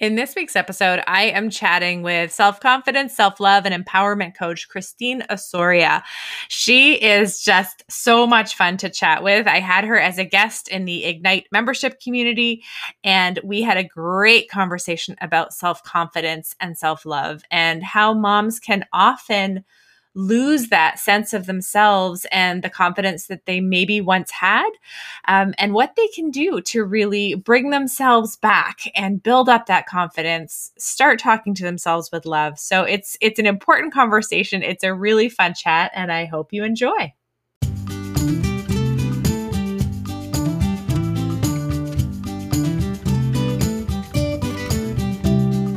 In this week's episode, I am chatting with self confidence, self love, and empowerment coach Christine Osoria. She is just so much fun to chat with. I had her as a guest in the Ignite membership community, and we had a great conversation about self confidence and self love and how moms can often lose that sense of themselves and the confidence that they maybe once had, um, and what they can do to really bring themselves back and build up that confidence. Start talking to themselves with love. So it's it's an important conversation. It's a really fun chat, and I hope you enjoy.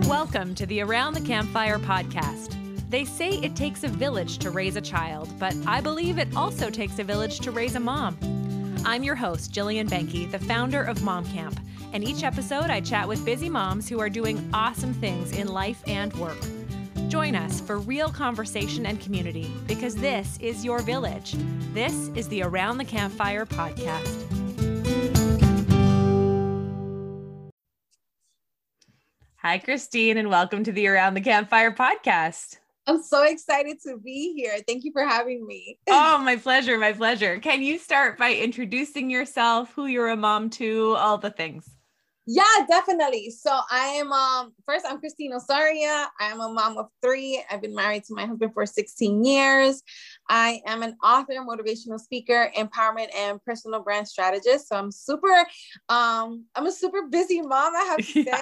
Welcome to the Around the Campfire podcast they say it takes a village to raise a child, but I believe it also takes a village to raise a mom. I'm your host, Jillian Benke, the founder of Mom Camp, and each episode I chat with busy moms who are doing awesome things in life and work. Join us for real conversation and community because this is your village. This is the Around the Campfire podcast. Hi, Christine, and welcome to the Around the Campfire podcast. I'm so excited to be here. Thank you for having me. oh, my pleasure. My pleasure. Can you start by introducing yourself, who you're a mom to, all the things? Yeah, definitely. So I am um first I'm Christine Osaria. I am a mom of three. I've been married to my husband for 16 years. I am an author, motivational speaker, empowerment and personal brand strategist. So I'm super um I'm a super busy mom, I have to yeah. say.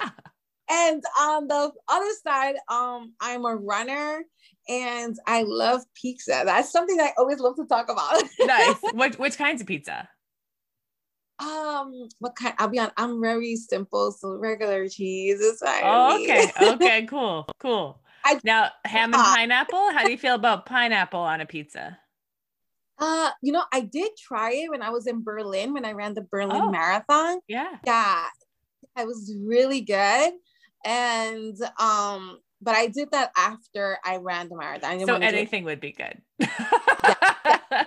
And on the other side, um, I'm a runner and I love pizza. That's something I always love to talk about. nice. What which kinds of pizza? Um, what kind? I'll be on. I'm very simple, so regular cheese is fine. Oh, okay. okay. Cool. Cool. I, now, ham and pineapple. How do you feel about pineapple on a pizza? Uh, you know, I did try it when I was in Berlin when I ran the Berlin oh, Marathon. Yeah. Yeah. It was really good. And um, but I did that after I ran the marathon. So anything would be good. yeah,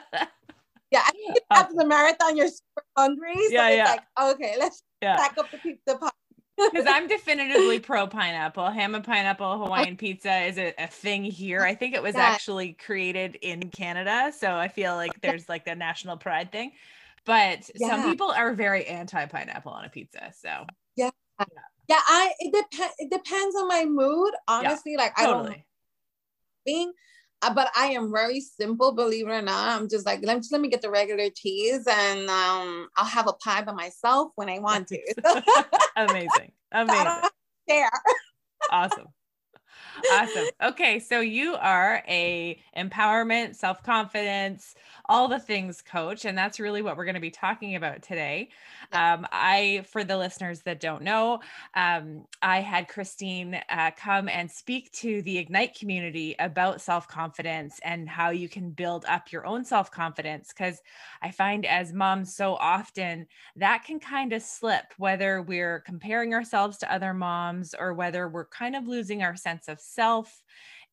yeah. I think after the marathon, you're super hungry. So yeah, yeah. like, okay, let's yeah. pack up the, pizza pie. Because I'm definitively pro pineapple. Ham and pineapple Hawaiian pizza is a, a thing here. I think it was yeah. actually created in Canada. So I feel like there's like the national pride thing. But yeah. some people are very anti pineapple on a pizza. So yeah. yeah yeah i it depends it depends on my mood honestly yeah, like totally. i don't being uh, but I am very simple, believe it or not. I'm just like, let me, just, let me get the regular cheese and um, I'll have a pie by myself when I want to. Amazing. Amazing. There. awesome. Awesome. Okay, so you are a empowerment, self-confidence, all the things coach and that's really what we're going to be talking about today um, i for the listeners that don't know um, i had christine uh, come and speak to the ignite community about self-confidence and how you can build up your own self-confidence because i find as moms so often that can kind of slip whether we're comparing ourselves to other moms or whether we're kind of losing our sense of self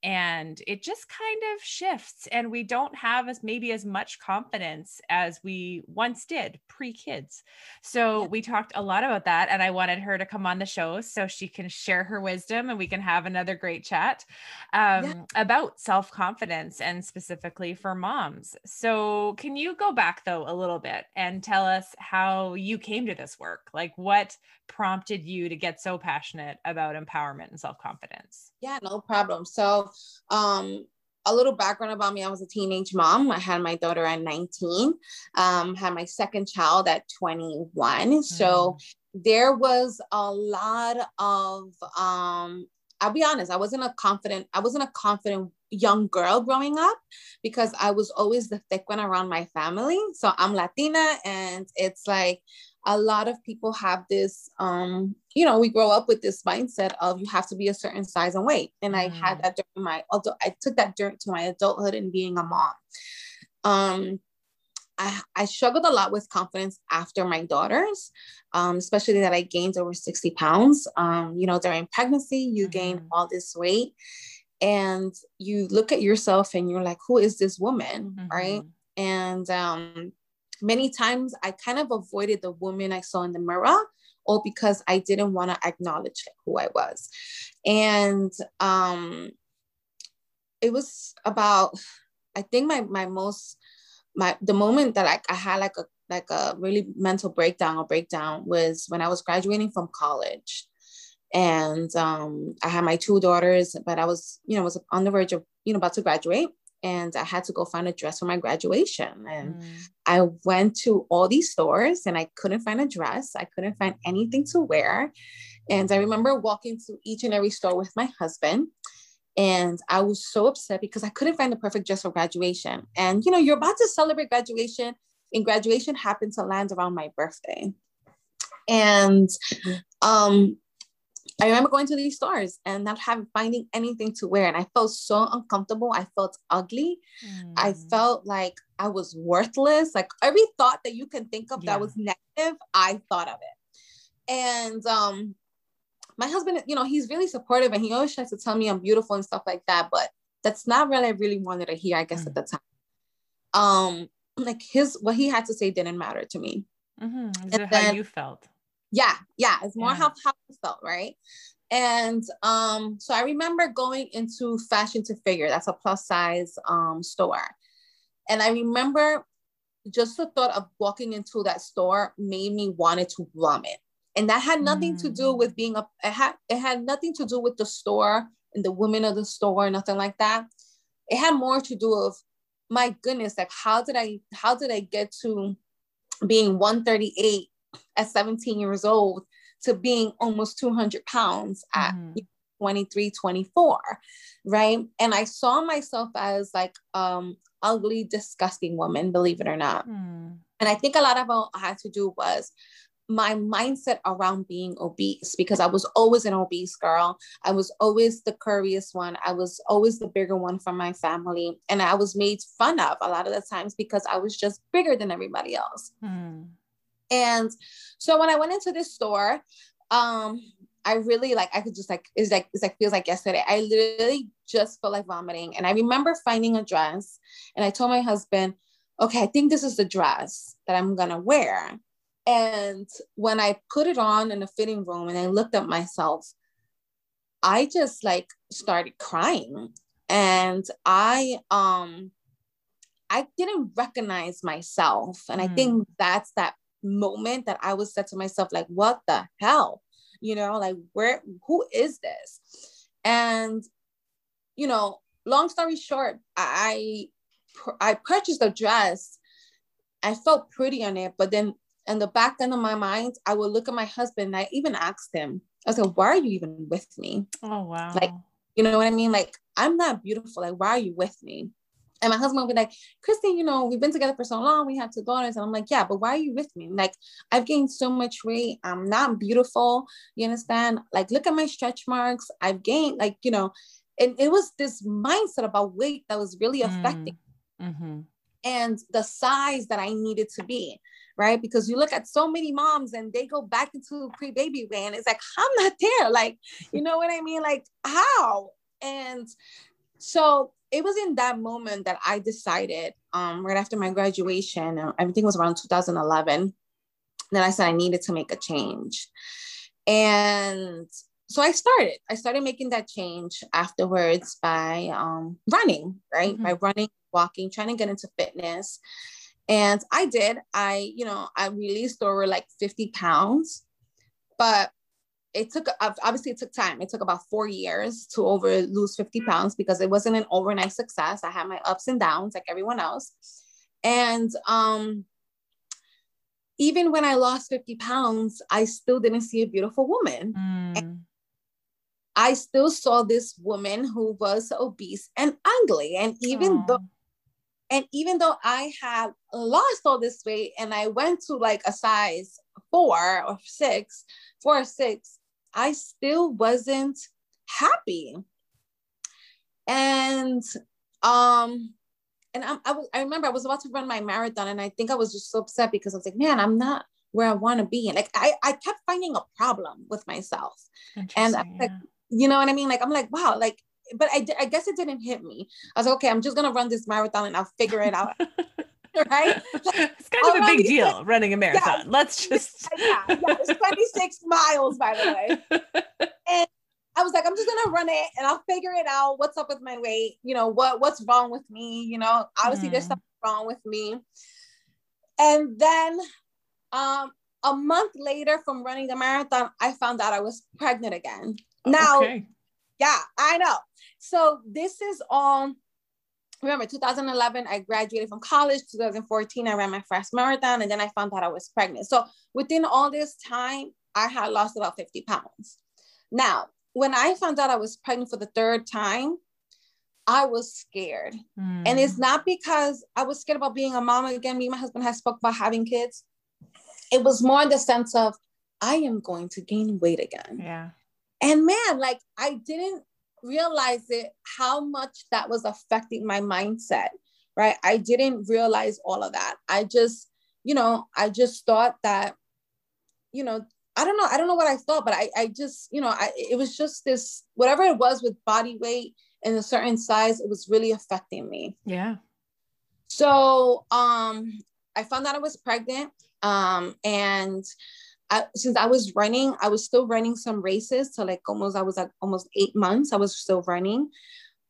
and it just kind of shifts and we don't have as maybe as much confidence as we once did pre-kids so yeah. we talked a lot about that and i wanted her to come on the show so she can share her wisdom and we can have another great chat um, yeah. about self-confidence and specifically for moms so can you go back though a little bit and tell us how you came to this work like what prompted you to get so passionate about empowerment and self-confidence yeah no problem so um a little background about me i was a teenage mom i had my daughter at 19 um had my second child at 21 mm. so there was a lot of um I'll be honest, I wasn't a confident, I wasn't a confident young girl growing up because I was always the thick one around my family. So I'm Latina and it's like a lot of people have this um you know we grow up with this mindset of you have to be a certain size and weight and mm. i had mm. that during my although i took that during to my adulthood and being a mom um I, I struggled a lot with confidence after my daughters, um, especially that I gained over 60 pounds. Um, you know, during pregnancy, you mm-hmm. gain all this weight and you look at yourself and you're like, who is this woman? Mm-hmm. Right. And um, many times I kind of avoided the woman I saw in the mirror all because I didn't want to acknowledge who I was. And um, it was about, I think my my most my the moment that like I had like a like a really mental breakdown or breakdown was when I was graduating from college. And um, I had my two daughters, but I was, you know, was on the verge of, you know, about to graduate and I had to go find a dress for my graduation. And mm. I went to all these stores and I couldn't find a dress. I couldn't find anything to wear. And I remember walking to each and every store with my husband. And I was so upset because I couldn't find the perfect dress for graduation. And you know, you're about to celebrate graduation, and graduation happened to land around my birthday. And um, I remember going to these stores and not having finding anything to wear. And I felt so uncomfortable. I felt ugly. Mm. I felt like I was worthless. Like every thought that you can think of yeah. that was negative, I thought of it. And um, my husband, you know, he's really supportive and he always tries to tell me I'm beautiful and stuff like that. But that's not really I really wanted to hear, I guess, mm. at the time. Um, like his what he had to say didn't matter to me. Mm-hmm. Is and it then, how you felt? Yeah yeah it's more yeah. how, how it felt right and um so i remember going into fashion to figure that's a plus size um store and i remember just the thought of walking into that store made me wanted to vomit and that had nothing mm. to do mm. with being a it had it had nothing to do with the store and the women of the store nothing like that it had more to do with my goodness like how did i how did i get to being 138 at 17 years old to being almost 200 pounds at mm-hmm. 23 24 right and i saw myself as like um ugly disgusting woman believe it or not mm. and i think a lot of what i had to do was my mindset around being obese because I was always an obese girl. I was always the curviest one. I was always the bigger one from my family. And I was made fun of a lot of the times because I was just bigger than everybody else. Mm. And so when I went into this store, um, I really like I could just like it's like it's like feels like yesterday. I literally just felt like vomiting. And I remember finding a dress and I told my husband, okay, I think this is the dress that I'm gonna wear. And when I put it on in the fitting room and I looked at myself, I just like started crying. And I um I didn't recognize myself. And mm. I think that's that moment that I was said to myself, like, what the hell? You know, like, where, who is this? And, you know, long story short, I, I purchased a dress. I felt pretty on it, but then in the back end of my mind, I would look at my husband. and I even asked him, I was like, why are you even with me? Oh, wow. Like, you know what I mean? Like, I'm not beautiful. Like, why are you with me? And my husband would be like, Christy, you know, we've been together for so long. We have two daughters. And I'm like, yeah, but why are you with me? Like, I've gained so much weight. I'm not beautiful. You understand? Like, look at my stretch marks. I've gained, like, you know, and it was this mindset about weight that was really mm, affecting mm-hmm. and the size that I needed to be. Right. Because you look at so many moms and they go back into pre baby weight and it's like, I'm not there. Like, you know what I mean? Like, how? And so it was in that moment that I decided, um, right after my graduation, uh, everything was around 2011, that I said I needed to make a change. And so I started. I started making that change afterwards by um, running, right? Mm-hmm. By running, walking, trying to get into fitness. And I did. I, you know, I released over like 50 pounds, but it took obviously it took time. It took about four years to over lose 50 pounds because it wasn't an overnight success. I had my ups and downs like everyone else. And um even when i lost 50 pounds i still didn't see a beautiful woman. Mm. i still saw this woman who was obese and ugly. And even Aww. though and even though i had lost all this weight and i went to like a size four or six four or six I still wasn't happy. And um and I, I was I remember I was about to run my marathon and I think I was just so upset because I was like, man, I'm not where I want to be. And like I, I kept finding a problem with myself. And I like, you know what I mean? Like I'm like, wow, like, but I, I guess it didn't hit me. I was like, okay, I'm just gonna run this marathon and I'll figure it out. right? it's kind of a big deal running a marathon. Yeah, Let's just yeah, yeah, it's 26 miles by the way. And I was like, I'm just gonna run it and I'll figure it out. What's up with my weight? You know, what what's wrong with me? You know, obviously mm. there's something wrong with me. And then um a month later from running the marathon, I found out I was pregnant again. Now, okay. yeah, I know. So this is all remember 2011 i graduated from college. 2014 i ran my first marathon and then i found out i was pregnant. So within all this time i had lost about 50 pounds. Now when i found out i was pregnant for the third time i was scared. Mm. and it's not because i was scared about being a mom again. Me and my husband has spoke about having kids. It was more in the sense of i am going to gain weight again. Yeah. And man like i didn't realize it how much that was affecting my mindset right? I didn't realize all of that. I just you know i just thought that you know i don't know i don't know what i thought but i i just you know i it was just this whatever it was with body weight and a certain size it was really affecting me. Yeah. So um i found out i was pregnant um and I, since I was running, I was still running some races. So like almost, I was like almost eight months. I was still running,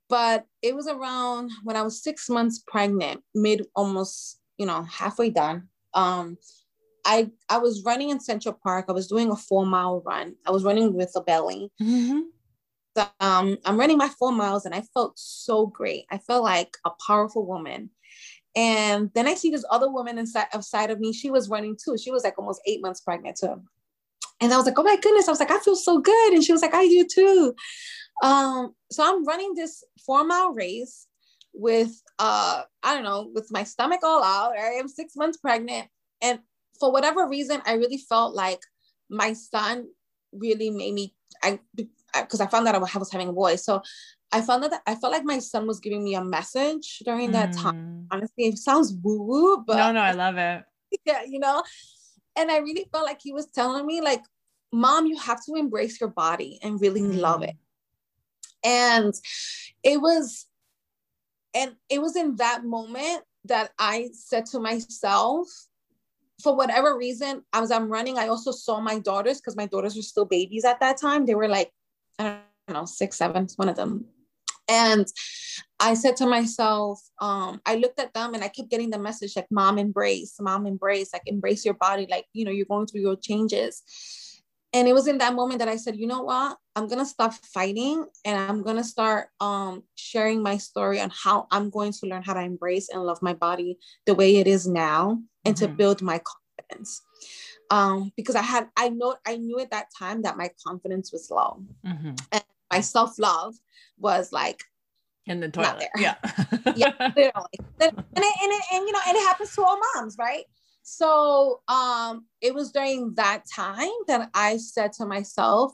but it was around when I was six months pregnant, mid almost, you know, halfway done. Um, I I was running in Central Park. I was doing a four mile run. I was running with a belly. Mm-hmm. So, um, I'm running my four miles, and I felt so great. I felt like a powerful woman. And then I see this other woman inside of of me. She was running too. She was like almost eight months pregnant too. And I was like, oh my goodness. I was like, I feel so good. And she was like, I do too. Um, so I'm running this four mile race with uh, I don't know, with my stomach all out. I am six months pregnant. And for whatever reason, I really felt like my son really made me I because I found out I was having a boy. So I found that I felt like my son was giving me a message during that mm. time. Honestly, it sounds woo woo, but no, no, I love it. Yeah, you know, and I really felt like he was telling me, like, mom, you have to embrace your body and really mm. love it. And it was, and it was in that moment that I said to myself, for whatever reason, as I'm running, I also saw my daughters because my daughters were still babies at that time. They were like, I don't know, six, seven, one of them and I said to myself, um, I looked at them and I kept getting the message like, mom, embrace, mom, embrace, like, embrace your body. Like, you know, you're going through your changes. And it was in that moment that I said, you know what? I'm going to stop fighting and I'm going to start um, sharing my story on how I'm going to learn how to embrace and love my body the way it is now and mm-hmm. to build my confidence. Um, because I had, I know, I knew at that time that my confidence was low mm-hmm. and my self love was like in the toilet. Yeah. yeah, literally. And, it, and, it, and you know, and it happens to all moms, right? So um, it was during that time that I said to myself,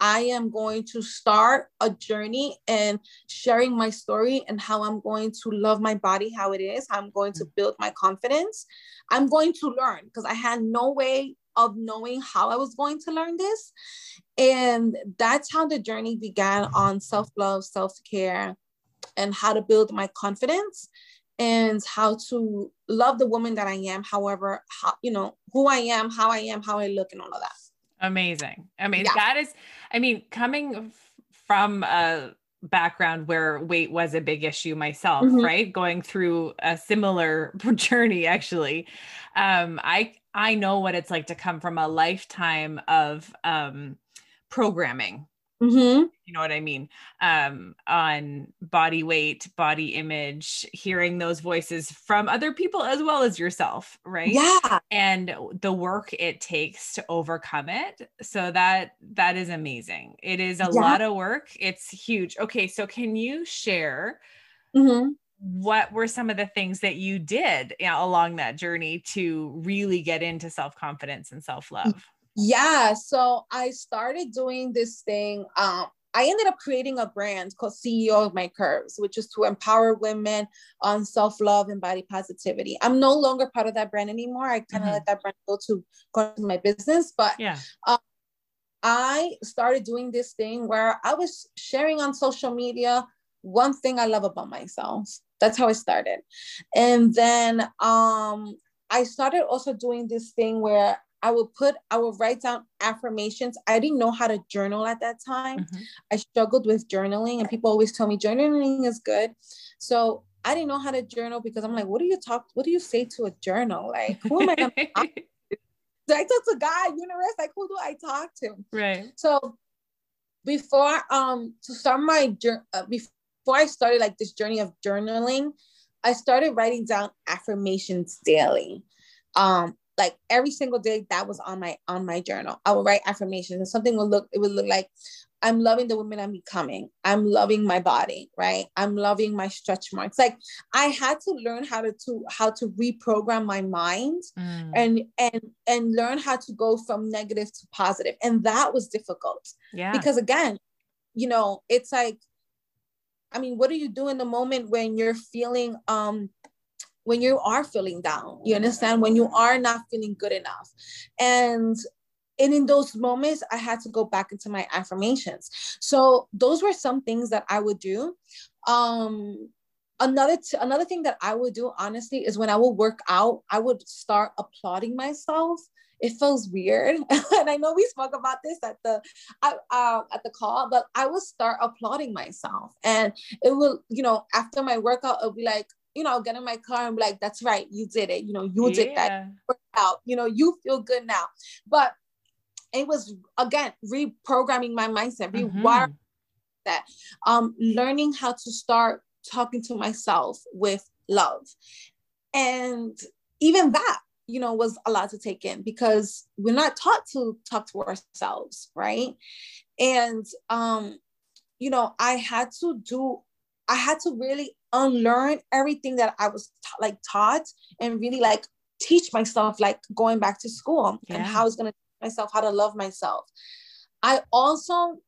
I am going to start a journey and sharing my story and how I'm going to love my body how it is. I'm going to build my confidence. I'm going to learn because I had no way of knowing how I was going to learn this. And that's how the journey began on self love, self care, and how to build my confidence and how to love the woman that I am, however, how, you know, who I am, how I am, how I look, and all of that. Amazing. I mean, yeah. that is, I mean, coming from a background where weight was a big issue myself, mm-hmm. right? Going through a similar journey, actually. Um, I, I know what it's like to come from a lifetime of um, programming. Mm-hmm. You know what I mean? Um, on body weight, body image, hearing those voices from other people as well as yourself, right? Yeah. And the work it takes to overcome it. So that that is amazing. It is a yeah. lot of work. It's huge. Okay, so can you share mm-hmm what were some of the things that you did you know, along that journey to really get into self-confidence and self-love? yeah so i started doing this thing um, i ended up creating a brand called ceo of my curves which is to empower women on self-love and body positivity. I'm no longer part of that brand anymore. I kind of mm-hmm. let that brand go to go to my business but yeah. um, i started doing this thing where i was sharing on social media one thing i love about myself that's how I started. And then um, I started also doing this thing where I would put, I would write down affirmations. I didn't know how to journal at that time. Mm-hmm. I struggled with journaling, and people always tell me journaling is good. So I didn't know how to journal because I'm like, what do you talk? What do you say to a journal? Like, who am I to talk to? Do I talk to God, universe? Like, who do I talk to? Right. So before um to start my journey, uh, before I started like this journey of journaling, I started writing down affirmations daily. Um, like every single day that was on my on my journal. I would write affirmations and something would look it would look like I'm loving the woman I'm becoming. I'm loving my body, right? I'm loving my stretch marks. Like I had to learn how to, to how to reprogram my mind mm. and and and learn how to go from negative to positive. And that was difficult. Yeah. Because again, you know, it's like, I mean, what do you do in the moment when you're feeling um when you are feeling down? You understand? When you are not feeling good enough. And and in those moments i had to go back into my affirmations. So those were some things that i would do. Um another t- another thing that i would do honestly is when i would work out i would start applauding myself it feels weird and i know we spoke about this at the uh, at the call but i would start applauding myself and it will you know after my workout it'll be like you know, I'll get in my car and be like, that's right, you did it. You know, you yeah. did that workout. You know, you feel good now. But it was again reprogramming my mindset, mm-hmm. rewiring that, um, learning how to start talking to myself with love. And even that, you know, was a lot to take in because we're not taught to talk to ourselves, right? And um, you know, I had to do, I had to really unlearn everything that I was ta- like taught and really like teach myself like going back to school yeah. and how I was gonna myself how to love myself. I also,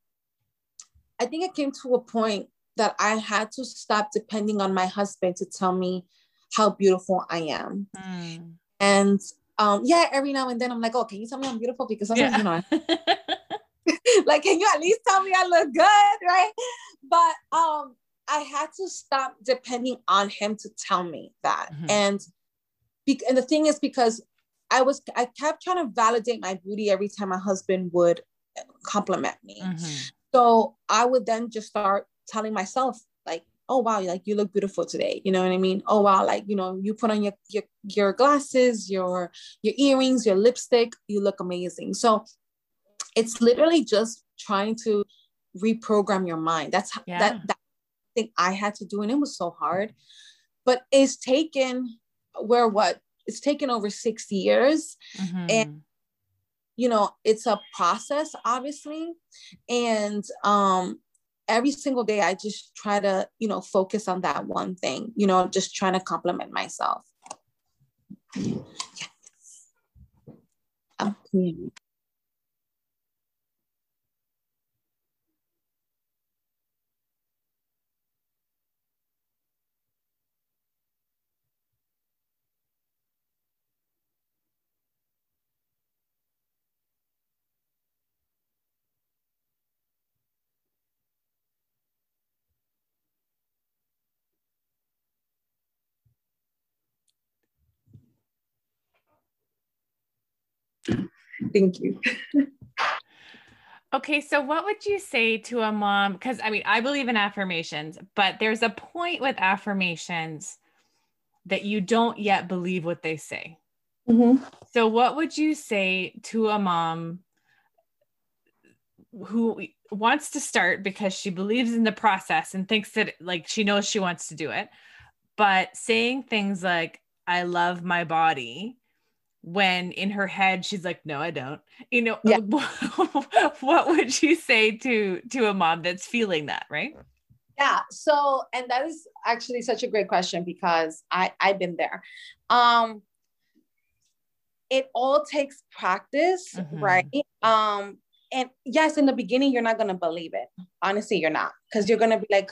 I think it came to a point that I had to stop depending on my husband to tell me how beautiful I am. Mm. And um, yeah, every now and then I'm like, oh, can you tell me I'm beautiful? Because sometimes, yeah. you know, like, can you at least tell me I look good, right? But um, I had to stop depending on him to tell me that. Mm-hmm. And be- and the thing is because I was I kept trying to validate my beauty every time my husband would compliment me. Mm-hmm. So I would then just start telling myself oh wow, like you look beautiful today. You know what I mean? Oh wow, like you know, you put on your your, your glasses, your your earrings, your lipstick, you look amazing. So it's literally just trying to reprogram your mind. That's yeah. that that thing I had to do, and it was so hard. But it's taken where what it's taken over six years mm-hmm. and you know it's a process obviously and um every single day i just try to you know focus on that one thing you know just trying to compliment myself. Thank you. Okay, so what would you say to a mom? Because I mean, I believe in affirmations, but there's a point with affirmations that you don't yet believe what they say. Mm-hmm. So, what would you say to a mom who wants to start because she believes in the process and thinks that, like, she knows she wants to do it, but saying things like, I love my body when in her head she's like no i don't. You know yeah. what would you say to to a mom that's feeling that right? Yeah so and that is actually such a great question because i i've been there. Um it all takes practice mm-hmm. right? Um and yes in the beginning you're not going to believe it. Honestly you're not because you're going to be like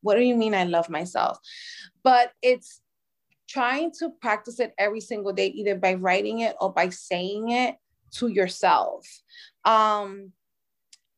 what do you mean i love myself? But it's trying to practice it every single day, either by writing it or by saying it to yourself. Um,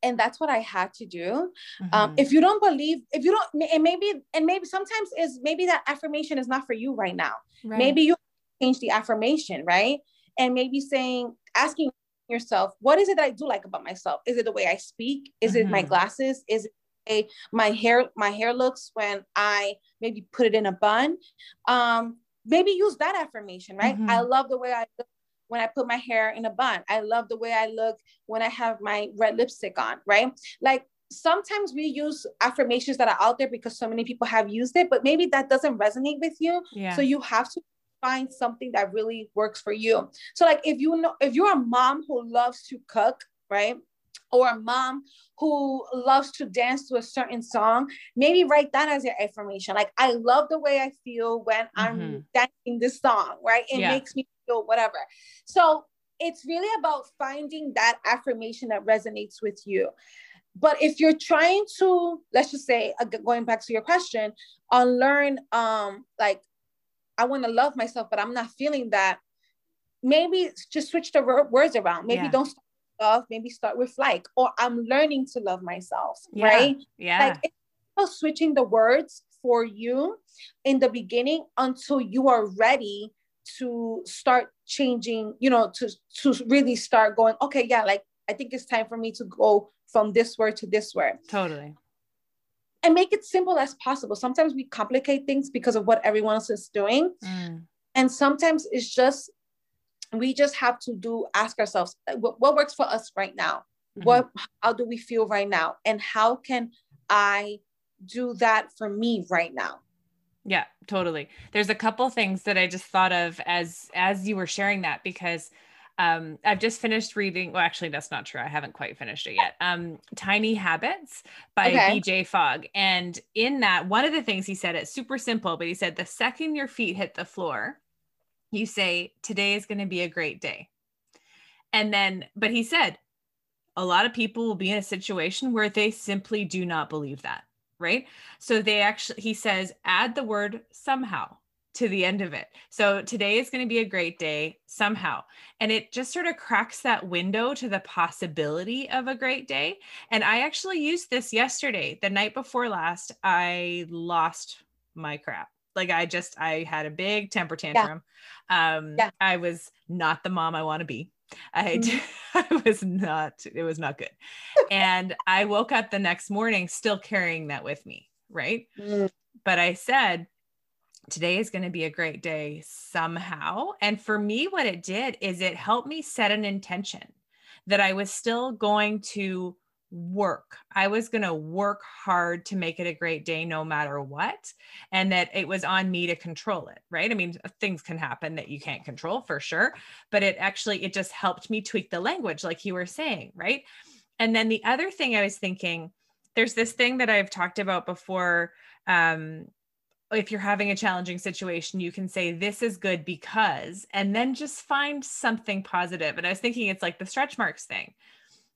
and that's what i had to do mm-hmm. um, if you don't believe if you don't and maybe and maybe sometimes is maybe that affirmation is not for you right now right. maybe you change the affirmation right and maybe saying asking yourself what is it that i do like about myself is it the way i speak is mm-hmm. it my mm-hmm. glasses is it my hair my hair looks when i maybe put it in a bun um maybe use that affirmation right mm-hmm. i love the way i look when I put my hair in a bun. I love the way I look when I have my red lipstick on, right? Like sometimes we use affirmations that are out there because so many people have used it, but maybe that doesn't resonate with you. Yeah. So you have to find something that really works for you. So like if you know if you're a mom who loves to cook, right? Or a mom who loves to dance to a certain song, maybe write that as your affirmation. Like I love the way I feel when mm-hmm. I'm dancing this song, right? It yeah. makes me feel whatever. So it's really about finding that affirmation that resonates with you. But if you're trying to, let's just say, going back to your question, unlearn, um, like I want to love myself, but I'm not feeling that. Maybe just switch the words around. Maybe yeah. don't with maybe start with like, or I'm learning to love myself, yeah. right? Yeah. Like it's switching the words for you in the beginning until you are ready to start changing, you know, to to really start going, okay, yeah, like I think it's time for me to go from this word to this word. Totally. And make it simple as possible. Sometimes we complicate things because of what everyone else is doing. Mm. And sometimes it's just we just have to do ask ourselves what, what works for us right now mm-hmm. what how do we feel right now and how can i do that for me right now yeah, totally. There's a couple things that I just thought of as as you were sharing that because um, I've just finished reading. Well, actually, that's not true. I haven't quite finished it yet. Um, Tiny Habits by okay. BJ Fogg. And in that, one of the things he said, it's super simple, but he said, the second your feet hit the floor, you say, Today is going to be a great day. And then, but he said, a lot of people will be in a situation where they simply do not believe that right? So they actually, he says, add the word somehow to the end of it. So today is going to be a great day somehow. And it just sort of cracks that window to the possibility of a great day. And I actually used this yesterday. The night before last, I lost my crap. Like I just I had a big temper tantrum. Yeah. Um yeah. I was not the mom I want to be. I, mm. I was not, it was not good. and I woke up the next morning still carrying that with me. Right. Mm. But I said, today is going to be a great day somehow. And for me, what it did is it helped me set an intention that I was still going to work. I was going to work hard to make it a great day no matter what. And that it was on me to control it, right? I mean, things can happen that you can't control for sure, but it actually, it just helped me tweak the language, like you were saying, right? And then the other thing I was thinking, there's this thing that I've talked about before. Um, if you're having a challenging situation, you can say, This is good because, and then just find something positive. And I was thinking it's like the stretch marks thing.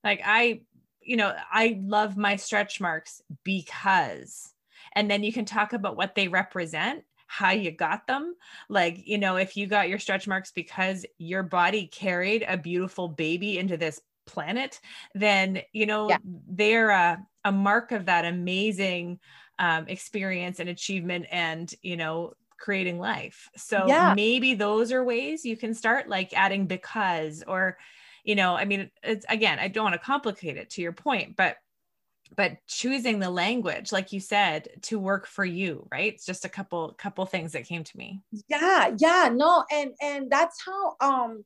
Like, I you know, I love my stretch marks because, and then you can talk about what they represent how you got them. Like, you know, if you got your stretch marks because your body carried a beautiful baby into this planet, then, you know, yeah. they're a, a, mark of that amazing um, experience and achievement and, you know, creating life. So yeah. maybe those are ways you can start, like adding because or, you know i mean it's again i don't want to complicate it to your point but but choosing the language like you said to work for you right it's just a couple couple things that came to me yeah yeah no and and that's how um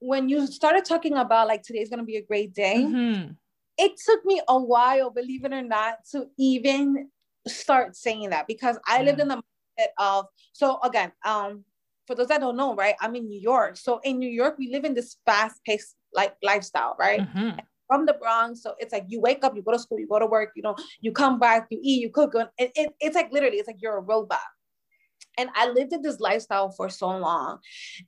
when you started talking about like today's going to be a great day mm-hmm. it took me a while believe it or not to even start saying that because i yeah. lived in the mindset of so again um for those that don't know, right, I'm in New York. So in New York, we live in this fast-paced like lifestyle, right? Mm-hmm. From the Bronx, so it's like you wake up, you go to school, you go to work, you know, you come back, you eat, you cook, and it, it, it's like literally, it's like you're a robot. And I lived in this lifestyle for so long,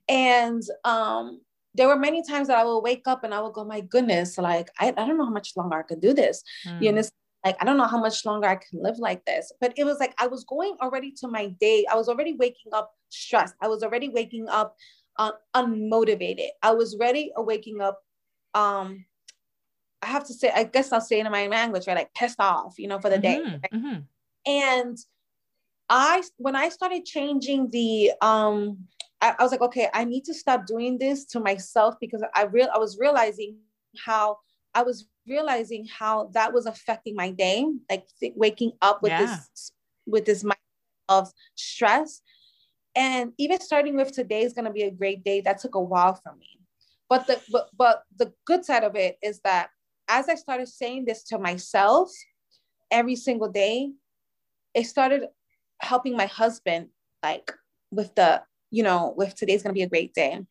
and um, there were many times that I will wake up and I will go, my goodness, like I, I don't know how much longer I could do this. Mm. You know, like i don't know how much longer i can live like this but it was like i was going already to my day i was already waking up stressed i was already waking up uh, unmotivated i was ready waking up um I have to say, I guess I'll say it in my language, right? Like pissed off, you know, for the day. Mm-hmm, right? mhm. And I, when I started changing the, um, I, I was like, okay, I need to stop doing this to myself because I real, I was realizing how I was realizing how that was affecting my day, like th- waking up with Yeah. this, with this mind of stress. And even starting with today is going to be a great day. That took a while for me. But the but but the good side of it is that as I started saying this to myself every single day, it started helping my husband like with the you know with today's going to be a great day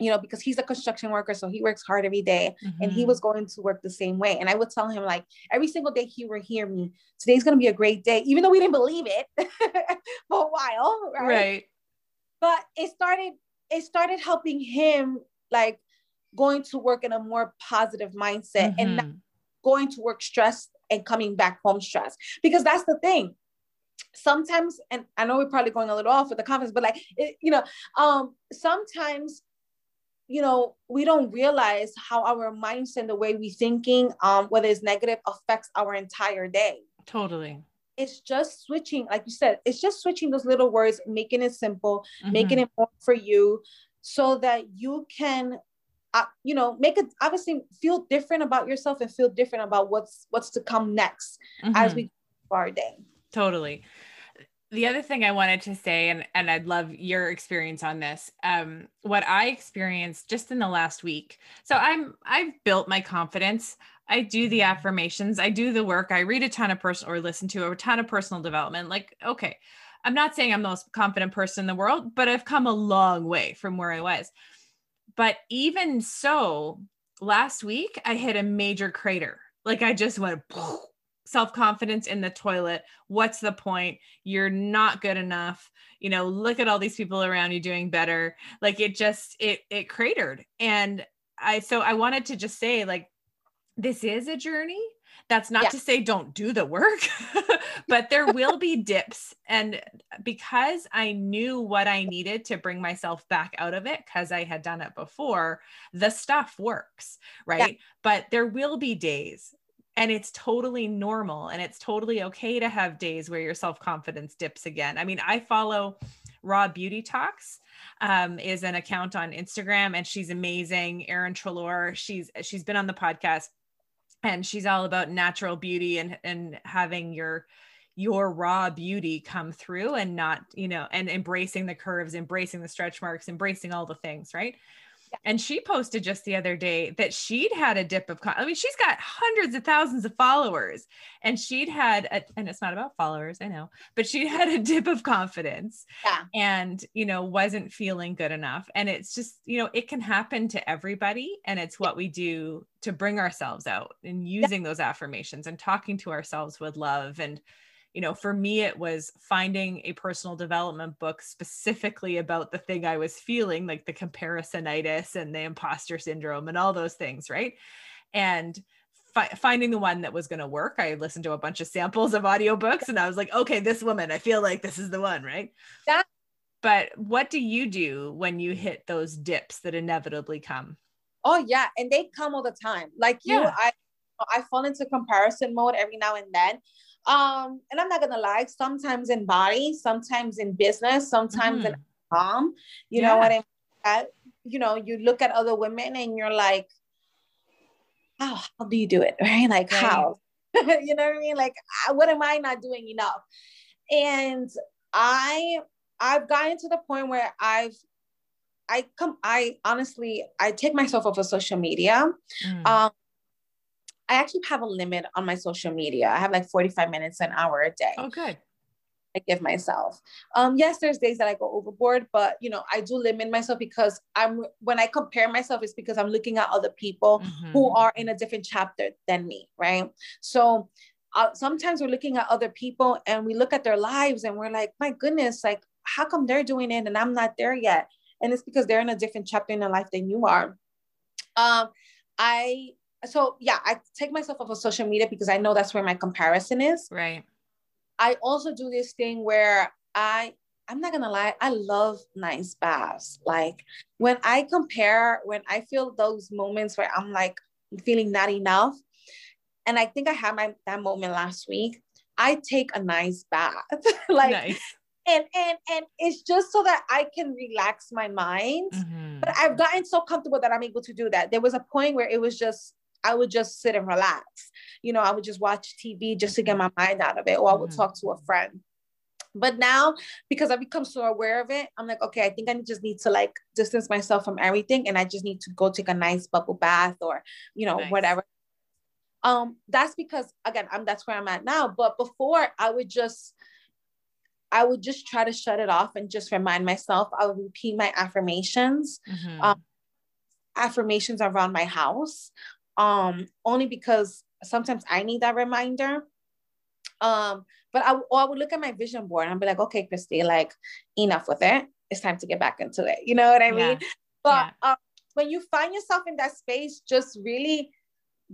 you know because he's a construction worker so he works hard every day and he Mhm. was going to work the same way and i would tell him like every single day he would hear me today's going to be a great day even though we didn't believe it for a while right? right. but it started it started helping him like going to work in a more positive mindset and not Mhm. going to work stressed and coming back home stressed because that's the thing sometimes and i know we're probably going a little off with the conference but like it, you know um sometimes you know we don't realize how our mindset and the way we thinking um whether it's negative affects our entire day totally. it's just switching like you said it's just switching those little words making it simple making Mhm. it more for you so that you can uh, you know make it obviously feel different about yourself and feel different about what's what's to come next as Mhm. we go through our day totally the other thing i wanted to say and and i'd love your experience on this um what i experienced just in the last week. So i'm i've built my confidence. I do the affirmations. I do the work. I read a ton of personal or listen to a ton of personal development. Like okay i'm not saying i'm the most confident person in the world but i've come a long way from where i was. But even so last week i hit a major crater. Like i just went self confidence in the toilet. What's the point? You're not good enough. You know, look at all these people around you doing better. Like it just it it cratered. And I so I wanted to just say like this is a journey. That's not Yeah. to say don't do the work, but there will be dips. And because I knew what I needed to bring myself back out of it, because I had done it before, the stuff works, right? But there will be days and it's totally normal and it's totally okay to have days where your self-confidence dips again. I mean i follow raw beauty talks um, is an account on instagram and she's amazing erin treloar she's she's been on the podcast and she's all about natural beauty and and having your your raw beauty come through and not you know and embracing the curves embracing the stretch marks embracing all the things right and she posted just the other day that she'd had a dip of, con- I mean, she's got hundreds of thousands of followers and she'd had, a, and it's not about followers, I know, but she'd had a dip of confidence Yeah. and, you know, wasn't feeling good enough. And it's just, you know, it can happen to everybody. And it's what we do to bring ourselves out and using those affirmations and talking to ourselves with love and, you know, for me, it was finding a personal development book specifically about the thing I was feeling, like the comparisonitis and the imposter syndrome and all those things, right? And fi- finding the one that was going to work. I listened to a bunch of samples of audiobooks and I was like, okay, this woman, I feel like this is the one, right? Yeah. But what do you do when you mm. hit those dips that inevitably come? Oh yeah, and they come all the time. Like you, Yeah. I I fall into comparison mode every now and then. Um, and I'm not gonna lie, sometimes in body, sometimes in business, sometimes in Mhm. mom. You Yeah. know what I mean? That, you know, you look at other women and you're like, how how do you do it? Right? Like Right. how? you know what I mean? Like what am I not doing enough? And I I've gotten to the point where I've I come I honestly I take myself off of social media. Mm. Um I actually have a limit on my social media. I have like 45 minutes an hour a day. Okay. I give myself. Um, yes, there's days that I go overboard, but you know, I do limit myself because I'm when I compare myself, it's because I'm looking at other people who Mhm. are in a different chapter than me, right? So uh, sometimes we're looking at other people and we look at their lives and we're like, my goodness, like how come they're doing it and I'm not there yet? And it's because they're in a different chapter in their life than you are. Um, I so yeah, I take myself off of social media because I know that's where my comparison is. Right. I also do this thing where I I'm not gonna lie, I love nice baths. Like when I compare, when I feel those moments where I'm like, feeling not enough. And I think I had my that moment last week. I take a nice bath. like nice. and and and it's just so that I can relax my mind. Mm-hmm. But I've gotten so comfortable that I'm able to do that. There was a point where it was just I would just sit and relax. You know, I would just watch TV just to get my mind out of it, or I would mm-hmm. talk to a friend. But now, because I've become so aware of it, I'm like, okay, I think I just need to like distance myself from everything, and I just need to go take a nice bubble bath or, you know, nice. whatever. Um, that's because again, I'm that's where I'm at now. But before, I would just I would just try to shut it off and just remind myself. I would repeat my affirmations, mm-hmm. um, affirmations around my house um, only because sometimes I need that reminder. Um, but I, I would look at my vision board and I'd be like, okay, Christy, like enough with it. It's time to get back into it. You know what I mean? Yeah. But yeah. um, when you find yourself in that space, just really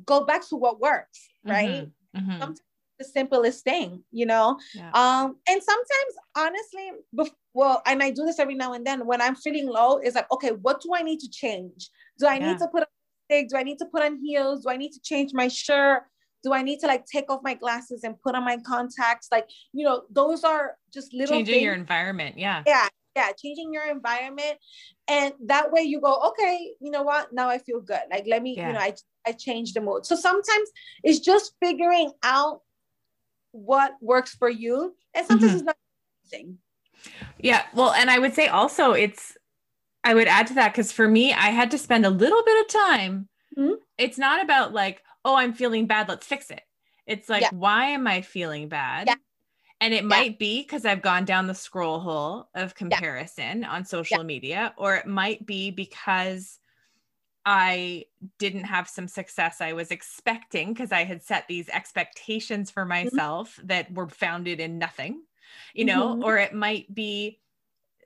go back to what works, right? Mm-hmm. Mm-hmm. Sometimes the simplest thing, you know? Yeah. Um, and sometimes honestly, bef- well, and I do this every now and then when I'm feeling low, it's like, okay, what do I need to change? Do I need to put do I need to put on heels? Do I need to change my shirt? Do I need to like take off my glasses and put on my contacts? Like, you know, those are just little changing things. your environment. Yeah. Yeah. Yeah. Changing your environment. And that way you go, okay, you know what? Now I feel good. Like, let me, yeah. you know, I, I change the mood. So sometimes it's just figuring out what works for you. And sometimes mm-hmm. it's not thing. Yeah. Well, and I would say also it's I would add to that because for me, I had to spend a little bit of time. Mm-hmm. It's not about like, oh, I'm feeling bad, let's fix it. It's like, yeah. why am I feeling bad? Yeah. And it yeah. might be because I've gone down the scroll hole of comparison on social media, or it might be because I didn't have some success I was expecting because I had set these expectations for mm-hmm. myself mm-hmm. that were founded in nothing, you know, mm-hmm. or it might be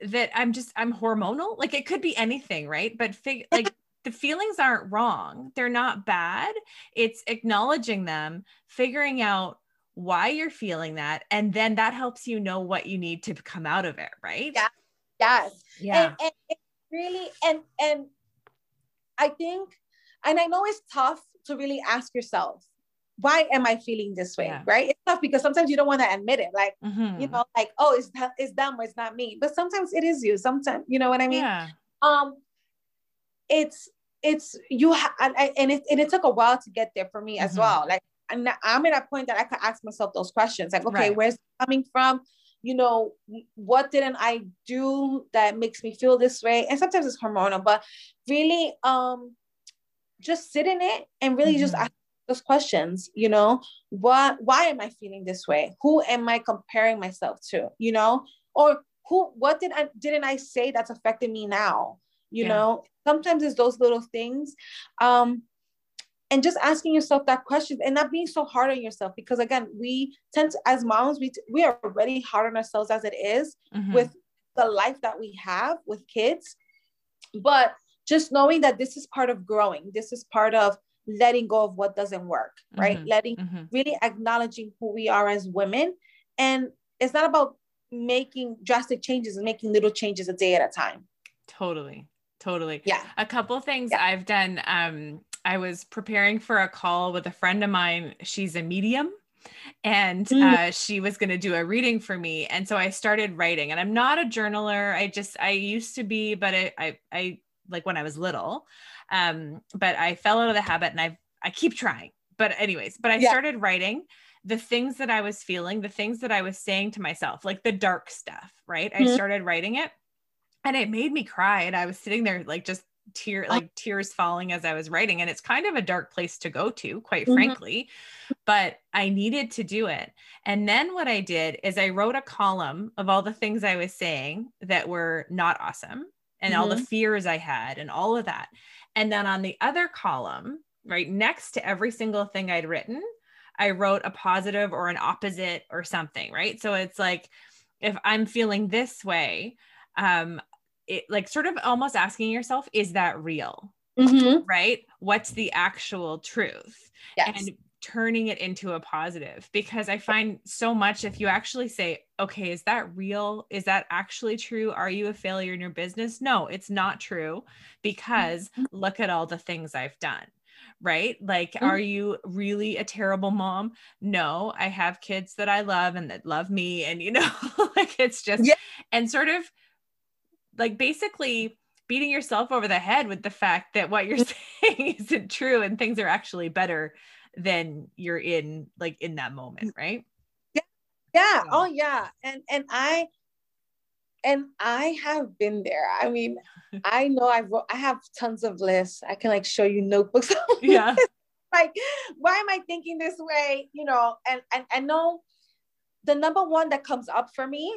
that I'm just I'm hormonal. Like it could be anything, right? But fig- like the feelings aren't wrong. They're not bad. It's acknowledging them, figuring out why you're feeling that, and then that helps you know what you need to come out of it, right? Yeah. Yes. Yeah. And, and really and and I think and I know it's tough to really ask yourself why am I feeling this way? Yeah. Right? It's tough because sometimes you don't want to admit it. Like, mm-hmm. you know, like, oh, it's that it's them or it's not me. But sometimes it is you. Sometimes, you know what I mean? Yeah. Um, it's it's you ha- and, and it and it took a while to get there for me mm-hmm. as well. Like, and I'm at a point that I could ask myself those questions. Like, okay, right. where's coming from? You know, what didn't I do that makes me feel this way? And sometimes it's hormonal, but really, um, just sit in it and really mm-hmm. just ask those questions you know? What why am i feeling this way? Who am i comparing myself to you know? Or who what did i didn't i say that's affecting me now you yeah. know? Sometimes it's those little things um and just asking yourself that question and not being so hard on yourself because again we tend to as moms we we are already hard on ourselves as it is mm-hmm. with the life that we have with kids. But just knowing that this is part of growing this is part of letting go of what doesn't work, right? Mm-hmm. Letting mm-hmm. really acknowledging who we are as women. And it's not about making drastic changes and making little changes a day at a time. Totally. Totally. Yeah. A couple things yeah. I've done. Um, I was preparing for a call with a friend of mine. She's a medium and mm. uh, she was going to do a reading for me and so i started writing and i'm not a journaler i just i used to be but I, I i like when i was little um, but I fell out of the habit and I I keep trying. But anyways, but I yeah. started writing the things that I was feeling, the things that I was saying to myself, like the dark stuff, right? Mm-hmm. I started writing it and it made me cry. And I was sitting there like just tear like tears falling as I was writing. And it's kind of a dark place to go to, quite mm-hmm. frankly. But I needed to do it. And then what I did is I wrote a column of all the things I was saying that were not awesome and mm-hmm. all the mm-hmm. fears I had and all of that. And then on the other column, right next to every single thing I'd written, I wrote a positive or an opposite or something, right? So it's like if I'm feeling this way, um, it like sort of almost asking yourself, is that real? Mm-hmm. Right? What's the actual truth? Yes. And turning it into a positive because I find so much if you actually say, okay, is that real? Is that actually true? Are you a failure in your business? No, it's not true because mm-hmm. look at all the things I've done. right? Like, mm-hmm. are you really a terrible mom? No, I have kids that I love and that love me. And, you know, like it's just, yeah. and sort of like basically beating yourself over the head with the fact that what you're saying isn't true and things are actually better than you're in like in that moment, right? Yeah. Yeah. Oh yeah. And and I and I have been there. I mean, I know I wrote, I have tons of lists. I can like show you notebooks. yeah. like, why am I thinking this way? You know, and and I know the number one that comes up for me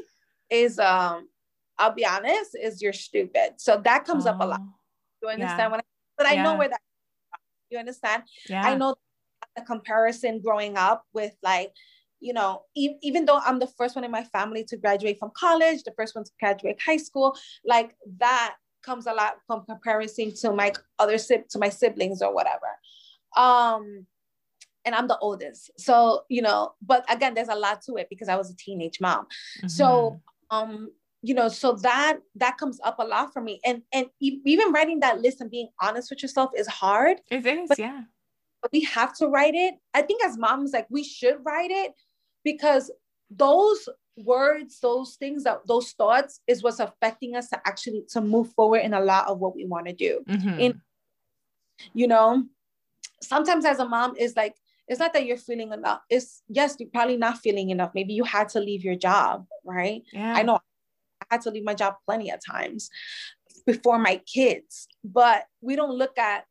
is um, I'll be honest, is you're stupid. So that comes oh, up a lot. You understand yeah. what I but I know where that you understand? Yeah. I know the comparison growing up with like you know, e- even though I'm the first one in my family to graduate from college, the first one to graduate high school, like that comes a lot from comparison to my other to my siblings or whatever. Um, and I'm the oldest, so you know. But again, there's a lot to it because I was a teenage mom. Mm-hmm. So, um, you know, so that that comes up a lot for me, and and even writing that list and being honest with yourself is hard. It is, yeah. We have to write it. I think as moms, like we should write it because those words those things that those thoughts is what's affecting us to actually to move forward in a lot of what we want to do mm-hmm. in you know sometimes as a mom is like it's not that you're feeling enough it's yes you're probably not feeling enough maybe you had to leave your job right yeah. i know i had to leave my job plenty of times before my kids but we don't look at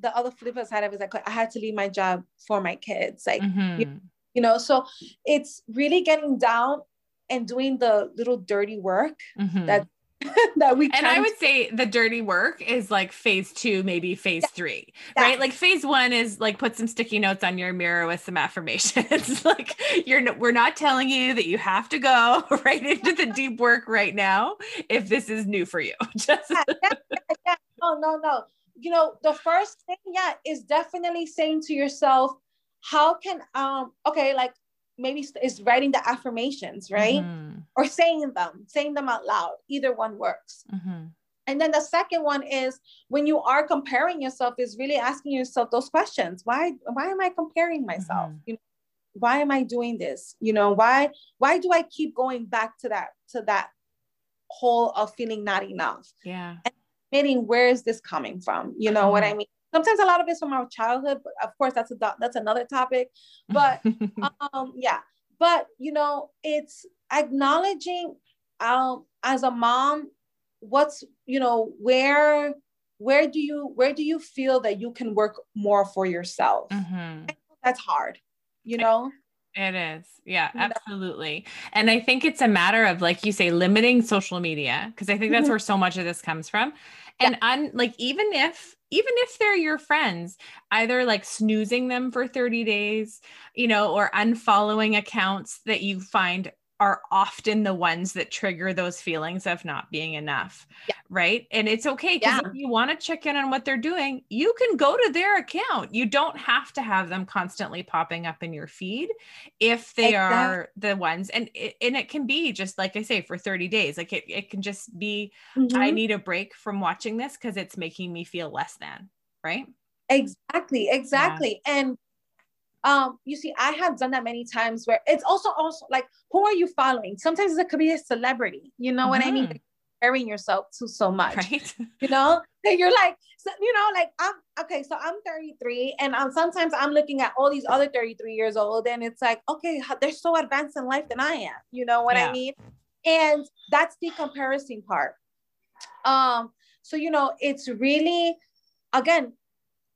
the other flip side of it is like i had to leave my job for my kids like mm-hmm. you you know so it's really getting down and doing the little dirty work mm-hmm. that that we and I would say the dirty work is like phase two, maybe phase yeah. three, yeah. right? Like phase one is like put some sticky notes on your mirror with some affirmations. like you're we're not telling you that you have to go right into the deep work right now if this is new for you. Just yeah, yeah, no, no, no. You know, the first thing, yeah, is definitely saying to yourself, how can um okay like maybe is writing the affirmations right? Mm-hmm. or saying them saying them out loud either one works. Mm-hmm. and then the second one is when you are comparing yourself is really asking yourself those questions. Why why am i comparing myself? Mm-hmm. you know why am i doing this? You know why why do i keep going back to that to that hole of feeling not enough? Yeah. And admitting where is this coming from you know what i mm-hmm. mean sometimes a lot of it's from our childhood but of course that's a that's another topic but um yeah but you know it's acknowledging um as a mom what's you know where where do you where do you feel that you can work more for yourself mm-hmm. that's hard you know it is. Yeah, absolutely. And I think it's a matter of, like you say, limiting social media, because I think that's mm-hmm. where so much of this comes from. And yeah. un, like, even if even if they're your friends, either like snoozing them for 30 days, you know, or unfollowing accounts that you find are often the ones that trigger those feelings of not being enough. Yeah. Right. And it's okay because yeah. if you want to check in on what they're doing, you can go to their account. You don't have to have them constantly popping up in your feed if they exactly. are the ones. And it, and it can be just like I say for 30 days. Like it, it can just be, mm-hmm. I need a break from watching this because it's making me feel less than. Right. Exactly. Exactly. Yeah. And um you see i have done that many times where it's also also like who are you following sometimes it could be a celebrity you know mm-hmm. what i mean mm-hmm. comparing yourself to so much right you know that you're like so, you know like i'm okay so i'm 33 and um, sometimes i'm looking at all these other 33 years old and it's like okay they're so advanced in life than i am you know what yeah. i mean and that's the comparison part um so you know it's really again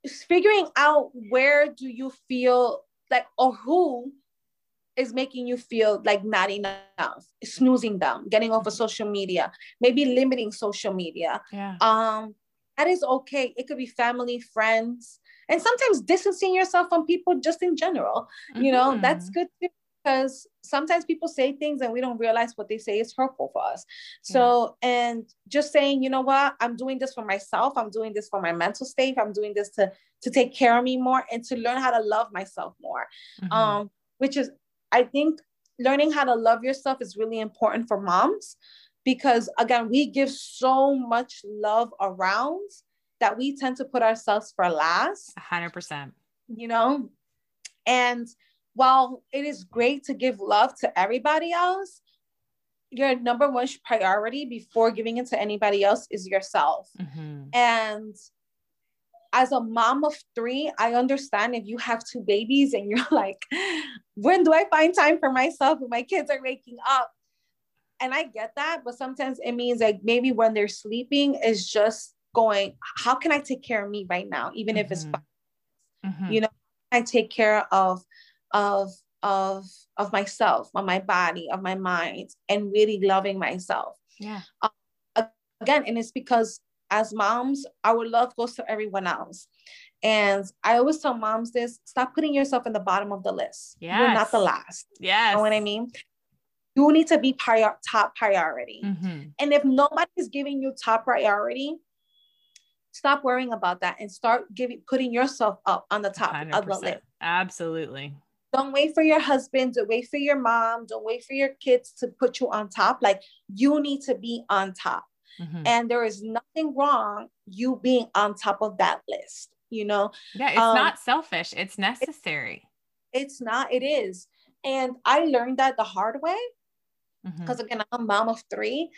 figuring out where do you feel like or who is making you feel like not enough snoozing them getting off of social media maybe limiting social media. Yeah. Um that is okay. It could be family friends and sometimes distancing yourself from people just in general. You know mm-hmm. that's good too because sometimes people say things and we don't realize what they say is hurtful for us. So, yeah. and just saying, you know what, I'm doing this for myself. I'm doing this for my mental state. I'm doing this to to take care of me more and to learn how to love myself more. Mm-hmm. Um, which is, I think, learning how to love yourself is really important for moms because again, we give so much love around that we tend to put ourselves for last. 100%. You know, and while it is great to give love to everybody else, your number one priority before giving it to anybody else is yourself. Mm-hmm. And as a mom of three, I understand if you have two babies and you're like, when do I find time for myself when my kids are waking up? And I get that, but sometimes it means like maybe when they're sleeping is just going, how can I take care of me right now, even mm-hmm. if it's, mm-hmm. mm-hmm. you know, I take care of of of of myself, of my body, of my mind, and really loving myself. Yeah. Um, again, and it's because as moms, our love goes to everyone else. And I always tell moms this stop putting yourself in the bottom of the list. Yes. You're not the last. Yes. You know what I mean? You need to be prior- top priority. Mm-hmm. And if nobody's giving you top priority, stop worrying about that and start giving putting yourself up on the top 100%. of the list. Absolutely. Don't wait for your husband, don't wait for your mom, don't wait for your kids to put you on top. Like you need to be on top. Mm-hmm. And there is nothing wrong you being on top of that list, you know? Yeah, it's um, not selfish, it's necessary. It, it's not, it is. And I learned that the hard way because mm-hmm. again i'm a mom of three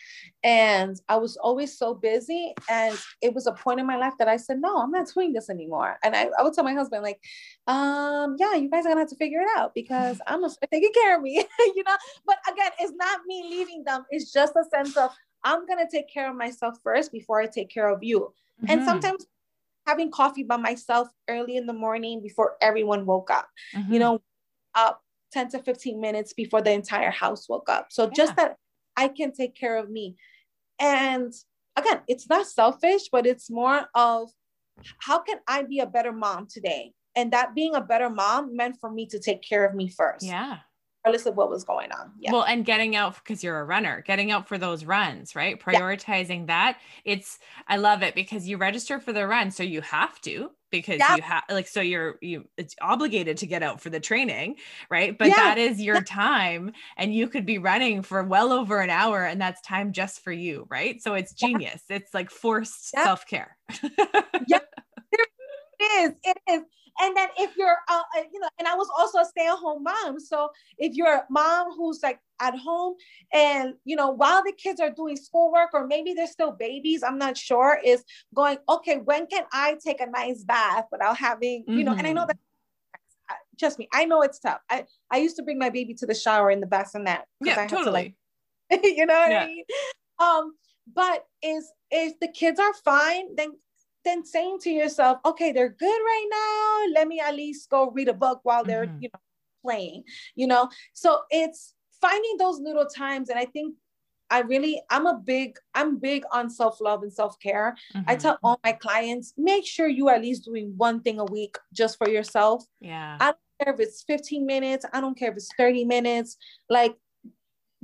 and i was always so busy and it was a point in my life that i said no i'm not doing this anymore and i, I would tell my husband like um yeah you guys are gonna have to figure it out because i'm gonna start taking care of me you know but again it's not me leaving them it's just a sense of i'm gonna take care of myself first before i take care of you mm-hmm. and sometimes having coffee by myself early in the morning before everyone woke up mm-hmm. you know up 10 to 15 minutes before the entire house woke up. So yeah. just that I can take care of me. And again, it's not selfish, but it's more of how can I be a better mom today? And that being a better mom meant for me to take care of me first. Yeah regardless of what was going on. Yeah. Well, and getting out because you're a runner, getting out for those runs, right? Prioritizing yeah. that. It's I love it because you register for the run, so you have to because yeah. you have like so you're you it's obligated to get out for the training, right? But yeah. that is your time and you could be running for well over an hour and that's time just for you, right? So it's genius. It's like forced self-care. yeah. It is. It is and then if you're uh, uh, you know and i was also a stay-at-home mom so if you're a mom who's like at home and you know while the kids are doing schoolwork or maybe they're still babies i'm not sure is going okay when can i take a nice bath without having you know mm-hmm. and i know mm-hmm. that trust me i know it's tough i i used to bring my baby to the shower in the bassinet yeah I totally to, like, you know what yeah. i mean um but is if the kids are fine then then saying to yourself, okay, they're good right now. Let me at least go read a book while they're, mm-hmm. you know, playing, you know? So it's finding those little times. And I think I really, I'm a big, I'm big on self-love and self-care. Mm-hmm. I tell all my clients, make sure you at least doing one thing a week just for yourself. Yeah. I don't care if it's 15 minutes. I don't care if it's 30 minutes. Like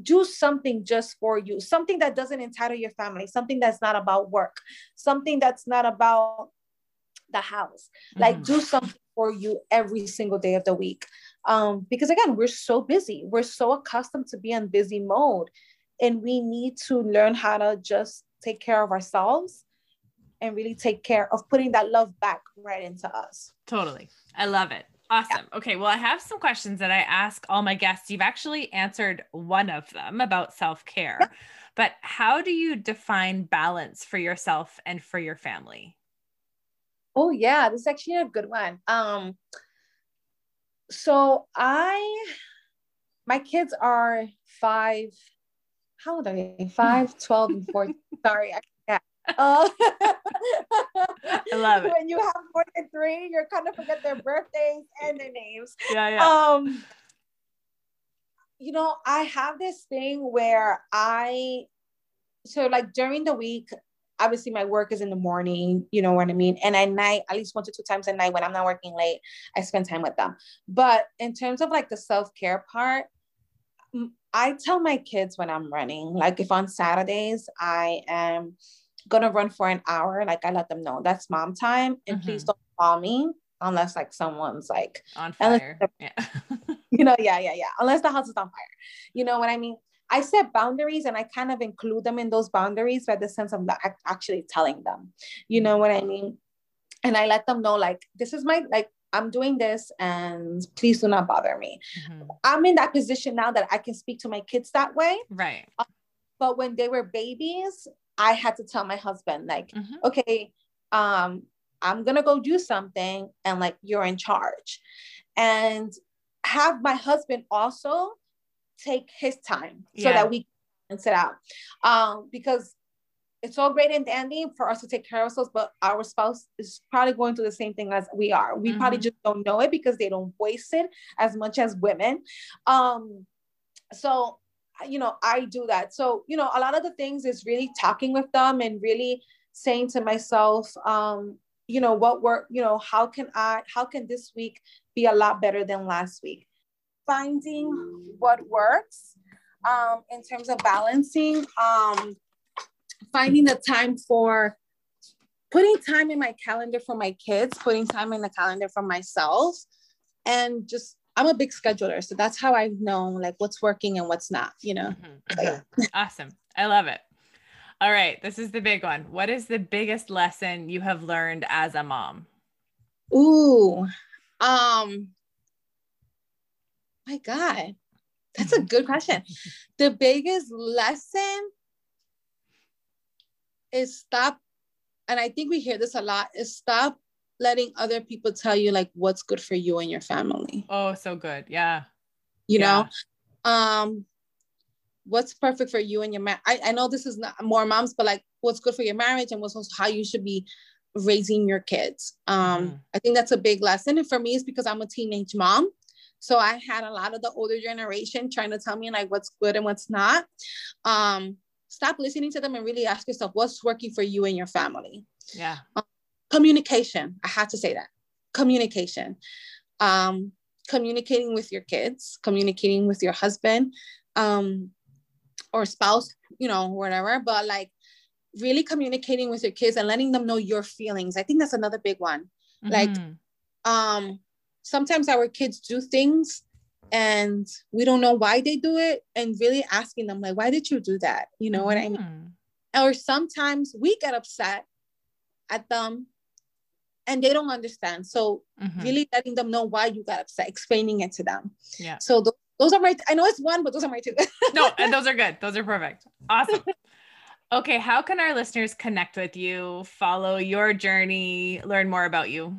do something just for you, something that doesn't entitle your family, something that's not about work, something that's not about the house. Like mm-hmm. do something for you every single day of the week. Um, because again, we're so busy. We're so accustomed to be in busy mode. And we need to learn how to just take care of ourselves and really take care of putting that love back right into us. Totally. I love it. Awesome. Yeah. Okay. Well, I have some questions that I ask all my guests. You've actually answered one of them about self care, yeah. but how do you define balance for yourself and for your family? Oh, yeah. This is actually a good one. Um, so I, my kids are five, how old are they? Five, 12, and four. Sorry, I uh, I love it. When you have more than three, you're kind of forget their birthdays and their names. Yeah, yeah. Um, you know, I have this thing where I, so like during the week, obviously my work is in the morning, you know what I mean? And at night, at least one to two times a night when I'm not working late, I spend time with them. But in terms of like the self-care part, I tell my kids when I'm running, like if on Saturdays I am gonna run for an hour, like I let them know that's mom time, and mm-hmm. please don't call me unless like someone's like on fire. yeah. you know, yeah, yeah, yeah. Unless the house is on fire. You know what I mean? I set boundaries and I kind of include them in those boundaries by the sense of actually telling them, you know what I mean? And I let them know, like, this is my, like, I'm doing this and please do not bother me. Mm-hmm. I'm in that position now that I can speak to my kids that way. Right. Uh, but when they were babies, I had to tell my husband, like, mm-hmm. okay, um, I'm gonna go do something and like you're in charge. And have my husband also take his time so yeah. that we can sit out. Um, because it's all great and dandy for us to take care of ourselves, but our spouse is probably going through the same thing as we are. We mm-hmm. probably just don't know it because they don't voice it as much as women. Um, so you know, I do that. So, you know, a lot of the things is really talking with them and really saying to myself, um, you know, what work, you know, how can I, how can this week be a lot better than last week? Finding what works um, in terms of balancing, um, finding the time for putting time in my calendar for my kids, putting time in the calendar for myself, and just I'm a big scheduler, so that's how I know like what's working and what's not, you know. Mm-hmm. Mm-hmm. awesome. I love it. All right, this is the big one. What is the biggest lesson you have learned as a mom? Ooh. Um my god. That's a good question. the biggest lesson is stop and I think we hear this a lot is stop letting other people tell you like what's good for you and your family. Oh, so good. Yeah. You yeah. know, um, what's perfect for you and your man. I, I know this is not more moms, but like what's good for your marriage and what's also how you should be raising your kids. Um, mm. I think that's a big lesson. And for me, it's because I'm a teenage mom. So I had a lot of the older generation trying to tell me like what's good and what's not. Um, stop listening to them and really ask yourself what's working for you and your family. Yeah. Um, communication i had to say that communication um, communicating with your kids communicating with your husband um, or spouse you know whatever but like really communicating with your kids and letting them know your feelings i think that's another big one mm-hmm. like um sometimes our kids do things and we don't know why they do it and really asking them like why did you do that you know mm-hmm. what i mean mm-hmm. or sometimes we get upset at them and they don't understand. So mm-hmm. really letting them know why you got upset, explaining it to them. Yeah. So th- those are my, I know it's one, but those are my two. no, and those are good. Those are perfect. Awesome. Okay. How can our listeners connect with you, follow your journey, learn more about you?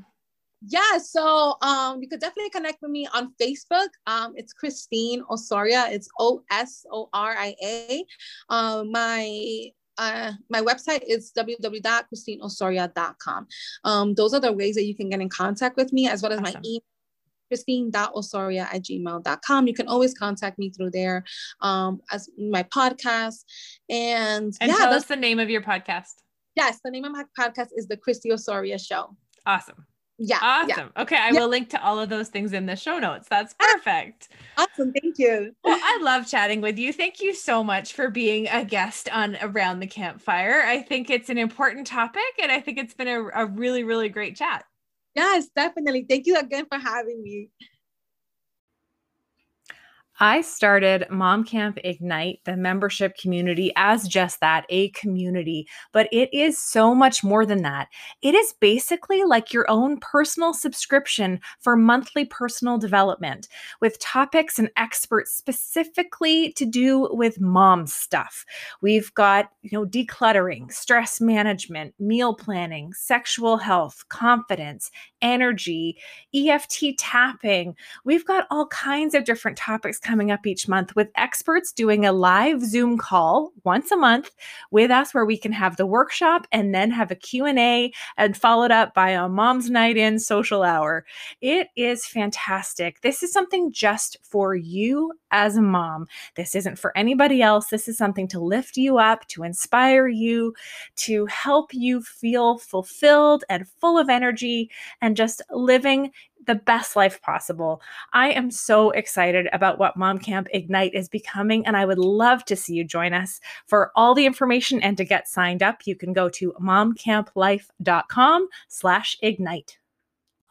Yeah, so um, you could definitely connect with me on Facebook. Um, it's Christine Osoria. It's O S O R I A. Um, my uh, my website is www.christineosoria.com. Um, those are the ways that you can get in contact with me, as well as awesome. my email, christine.osoria at gmail.com. You can always contact me through there um, as my podcast. And, and yeah, tell us the name of your podcast. Yes, the name of my podcast is The Christy Osoria Show. Awesome. Yeah. Awesome. Yeah. Okay. I yeah. will link to all of those things in the show notes. That's ah, perfect. Awesome. Thank you. Well, I love chatting with you. Thank you so much for being a guest on Around the Campfire. I think it's an important topic and I think it's been a, a really, really great chat. Yes, definitely. Thank you again for having me. I started Mom Camp Ignite, the membership community, as just that a community, but it is so much more than that. It is basically like your own personal subscription for monthly personal development with topics and experts specifically to do with mom stuff. We've got, you know, decluttering, stress management, meal planning, sexual health, confidence, energy, EFT tapping. We've got all kinds of different topics coming up each month with experts doing a live Zoom call once a month with us where we can have the workshop and then have a Q&A and followed up by a mom's night in social hour. It is fantastic. This is something just for you as a mom. This isn't for anybody else. This is something to lift you up, to inspire you, to help you feel fulfilled and full of energy and just living the best life possible. I am so excited about what Mom Camp Ignite is becoming, and I would love to see you join us. For all the information and to get signed up, you can go to momcamplife.com slash ignite.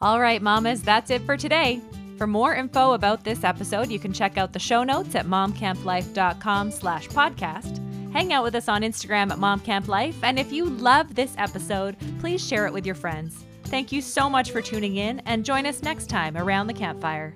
All right, mamas, that's it for today. For more info about this episode, you can check out the show notes at momcamplife.com slash podcast. Hang out with us on Instagram at momcamplife, and if you love this episode, please share it with your friends. Thank you so much for tuning in and join us next time around the campfire.